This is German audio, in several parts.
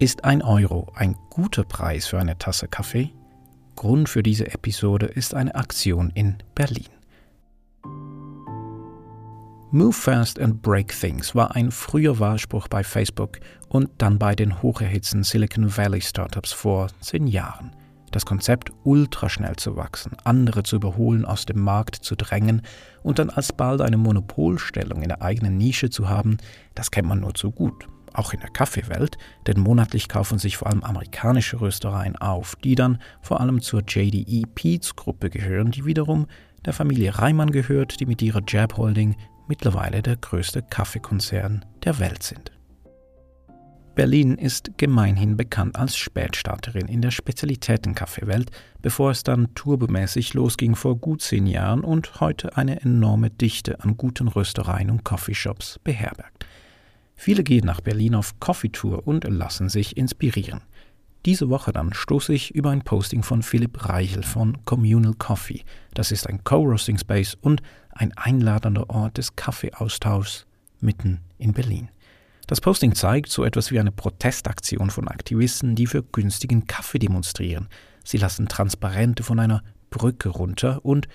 Ist ein Euro ein guter Preis für eine Tasse Kaffee? Grund für diese Episode ist eine Aktion in Berlin. Move Fast and Break Things war ein früher Wahlspruch bei Facebook und dann bei den hocherhitzten Silicon Valley Startups vor zehn Jahren. Das Konzept, ultraschnell zu wachsen, andere zu überholen, aus dem Markt zu drängen und dann alsbald eine Monopolstellung in der eigenen Nische zu haben, das kennt man nur zu gut. Auch in der Kaffeewelt, denn monatlich kaufen sich vor allem amerikanische Röstereien auf, die dann vor allem zur JDE Peets Gruppe gehören, die wiederum der Familie Reimann gehört, die mit ihrer Jab Holding mittlerweile der größte Kaffeekonzern der Welt sind. Berlin ist gemeinhin bekannt als Spätstarterin in der Spezialitätenkaffeewelt, bevor es dann turbomäßig losging vor gut zehn Jahren und heute eine enorme Dichte an guten Röstereien und Coffeeshops beherbergt. Viele gehen nach Berlin auf Coffeetour und lassen sich inspirieren. Diese Woche dann stoße ich über ein Posting von Philipp Reichel von Communal Coffee. Das ist ein Co-Roasting Space und ein einladender Ort des Kaffeeaustauschs mitten in Berlin. Das Posting zeigt so etwas wie eine Protestaktion von Aktivisten, die für günstigen Kaffee demonstrieren. Sie lassen Transparente von einer Brücke runter und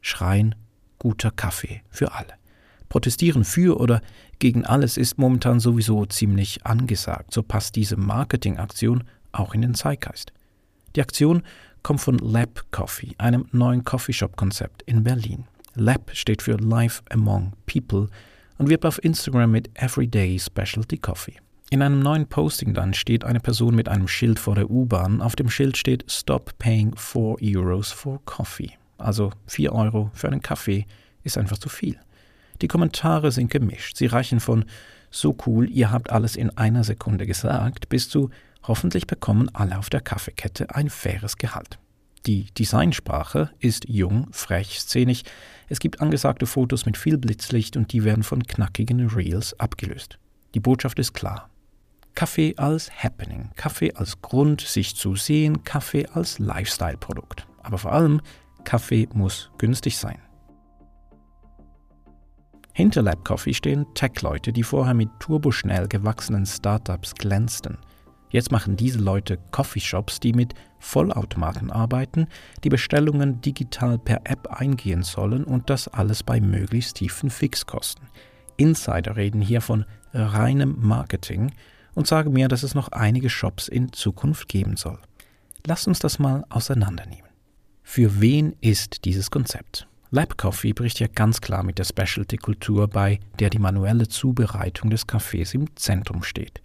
schreien guter Kaffee für alle. Protestieren für oder gegen alles ist momentan sowieso ziemlich angesagt, so passt diese Marketingaktion auch in den Zeitgeist. Die Aktion kommt von Lab Coffee, einem neuen Coffeeshop-Konzept in Berlin. Lab steht für Life Among People und wirbt auf Instagram mit Everyday Specialty Coffee. In einem neuen Posting dann steht eine Person mit einem Schild vor der U-Bahn. Auf dem Schild steht Stop paying 4 Euros for Coffee. Also 4 Euro für einen Kaffee ist einfach zu viel. Die Kommentare sind gemischt. Sie reichen von so cool, ihr habt alles in einer Sekunde gesagt, bis zu hoffentlich bekommen alle auf der Kaffeekette ein faires Gehalt. Die Designsprache ist jung, frech, szenisch. Es gibt angesagte Fotos mit viel Blitzlicht und die werden von knackigen Reels abgelöst. Die Botschaft ist klar. Kaffee als Happening, Kaffee als Grund, sich zu sehen, Kaffee als Lifestyle-Produkt. Aber vor allem, Kaffee muss günstig sein. Hinter Lab Coffee stehen Tech-Leute, die vorher mit turboschnell gewachsenen Startups glänzten – Jetzt machen diese Leute Coffeeshops, die mit Vollautomaten arbeiten, die Bestellungen digital per App eingehen sollen und das alles bei möglichst tiefen Fixkosten. Insider reden hier von reinem Marketing und sagen mir, dass es noch einige Shops in Zukunft geben soll. Lass uns das mal auseinandernehmen. Für wen ist dieses Konzept? Lab Coffee bricht ja ganz klar mit der Specialty-Kultur bei, der die manuelle Zubereitung des Kaffees im Zentrum steht.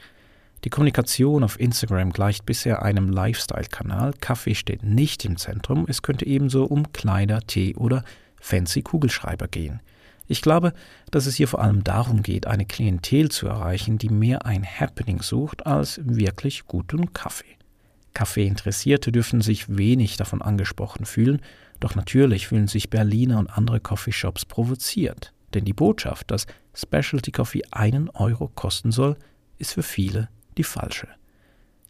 Die Kommunikation auf Instagram gleicht bisher einem Lifestyle-Kanal. Kaffee steht nicht im Zentrum. Es könnte ebenso um Kleider, Tee oder fancy Kugelschreiber gehen. Ich glaube, dass es hier vor allem darum geht, eine Klientel zu erreichen, die mehr ein Happening sucht als wirklich guten Kaffee. Kaffeeinteressierte dürfen sich wenig davon angesprochen fühlen, doch natürlich fühlen sich Berliner und andere Coffeeshops provoziert. Denn die Botschaft, dass Specialty Coffee einen Euro kosten soll, ist für viele die falsche.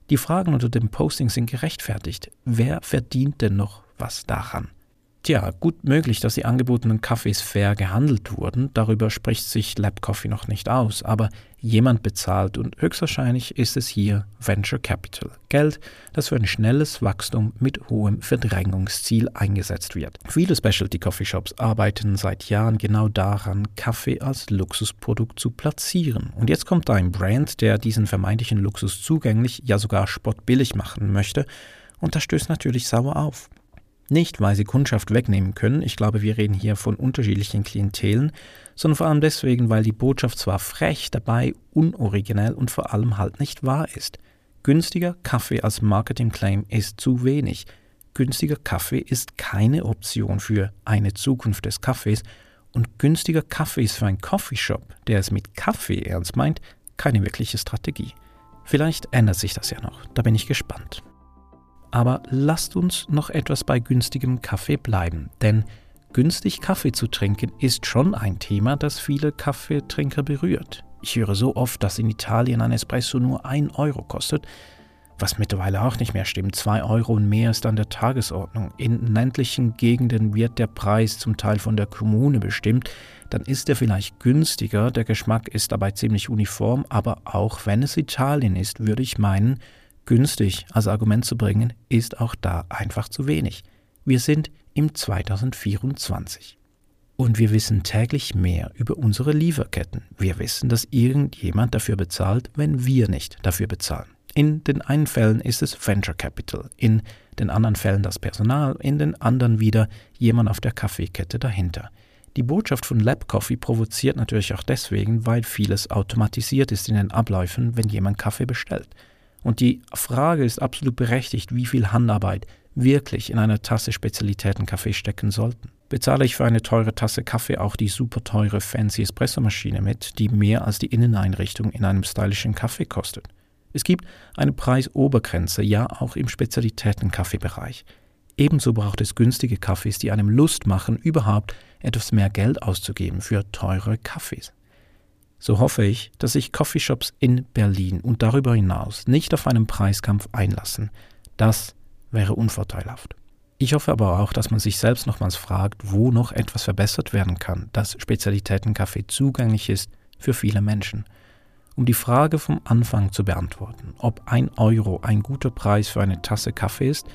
Die Fragen unter dem Posting sind gerechtfertigt. Wer verdient denn noch was daran? Tja, gut möglich, dass die angebotenen Kaffees fair gehandelt wurden, darüber spricht sich Lab Coffee noch nicht aus, aber jemand bezahlt und höchstwahrscheinlich ist es hier Venture Capital, Geld, das für ein schnelles Wachstum mit hohem Verdrängungsziel eingesetzt wird. Viele Specialty Coffee Shops arbeiten seit Jahren genau daran, Kaffee als Luxusprodukt zu platzieren. Und jetzt kommt da ein Brand, der diesen vermeintlichen Luxus zugänglich, ja sogar spottbillig machen möchte, und das stößt natürlich sauer auf. Nicht, weil sie Kundschaft wegnehmen können, ich glaube, wir reden hier von unterschiedlichen Klientelen, sondern vor allem deswegen, weil die Botschaft zwar frech, dabei unoriginell und vor allem halt nicht wahr ist. Günstiger Kaffee als Marketing-Claim ist zu wenig. Günstiger Kaffee ist keine Option für eine Zukunft des Kaffees und günstiger Kaffee ist für einen Coffeeshop, der es mit Kaffee ernst meint, keine wirkliche Strategie. Vielleicht ändert sich das ja noch, da bin ich gespannt. Aber lasst uns noch etwas bei günstigem Kaffee bleiben, denn günstig Kaffee zu trinken ist schon ein Thema, das viele Kaffeetrinker berührt. Ich höre so oft, dass in Italien ein Espresso nur 1 Euro kostet. was mittlerweile auch nicht mehr stimmt. 2 Euro und mehr ist an der Tagesordnung. In ländlichen Gegenden wird der Preis zum Teil von der Kommune bestimmt. Dann ist er vielleicht günstiger, der Geschmack ist dabei ziemlich uniform, aber auch wenn es Italien ist, würde ich meinen, günstig als Argument zu bringen, ist auch da einfach zu wenig. Wir sind im 2024. Und wir wissen täglich mehr über unsere Lieferketten. Wir wissen, dass irgendjemand dafür bezahlt, wenn wir nicht dafür bezahlen. In den einen Fällen ist es Venture Capital, in den anderen Fällen das Personal, in den anderen wieder jemand auf der Kaffeekette dahinter. Die Botschaft von Lab Coffee provoziert natürlich auch deswegen, weil vieles automatisiert ist in den Abläufen, wenn jemand Kaffee bestellt. Und die Frage ist absolut berechtigt, wie viel Handarbeit wirklich in eine Tasse Spezialitätenkaffee stecken sollten. Bezahle ich für eine teure Tasse Kaffee auch die super teure fancy Espressomaschine mit, die mehr als die Inneneinrichtung in einem stylischen Kaffee kostet? Es gibt eine Preisobergrenze, ja auch im Spezialitäten-Kaffeebereich. Ebenso braucht es günstige Kaffees, die einem Lust machen, überhaupt etwas mehr Geld auszugeben für teure Kaffees. So hoffe ich, dass sich Coffeeshops in Berlin und darüber hinaus nicht auf einen Preiskampf einlassen. Das wäre unvorteilhaft. Ich hoffe aber auch, dass man sich selbst nochmals fragt, wo noch etwas verbessert werden kann, dass Spezialitätenkaffee zugänglich ist für viele Menschen. Um die Frage vom Anfang zu beantworten, ob ein Euro ein guter Preis für eine Tasse Kaffee ist,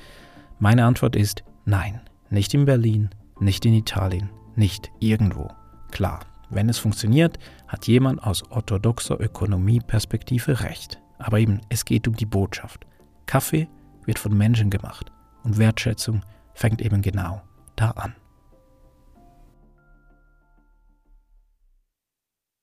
meine Antwort ist nein, nicht in Berlin, nicht in Italien, nicht irgendwo. Klar, wenn es funktioniert, hat jemand aus orthodoxer Ökonomieperspektive recht. Aber eben, es geht um die Botschaft. Kaffee wird von Menschen gemacht und Wertschätzung fängt eben genau da an.